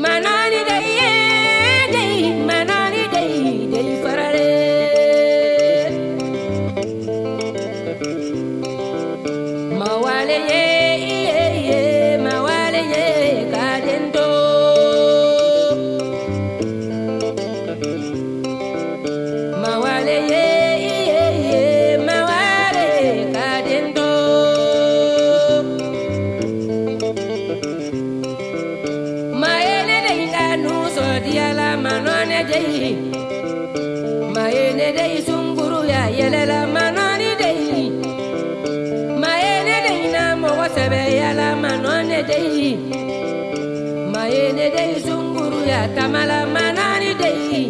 Man, I dai. Maye sunguru ya yelala manoni dai. Maye ne dai na mogo sɛbɛ yala manone dai. Maye sunguru ya tamala manoni dai.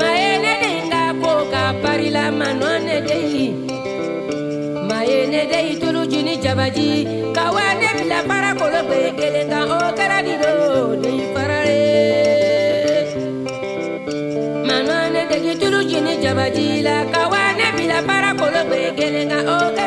Maye ne dai nda ko ka parila manone dai maye jini jabaji kawa ne bila para kolo gbe gelen kan o kɛra di do dai. Tulu jini jabaji la kawa ne bila para kolo gbe kelen kan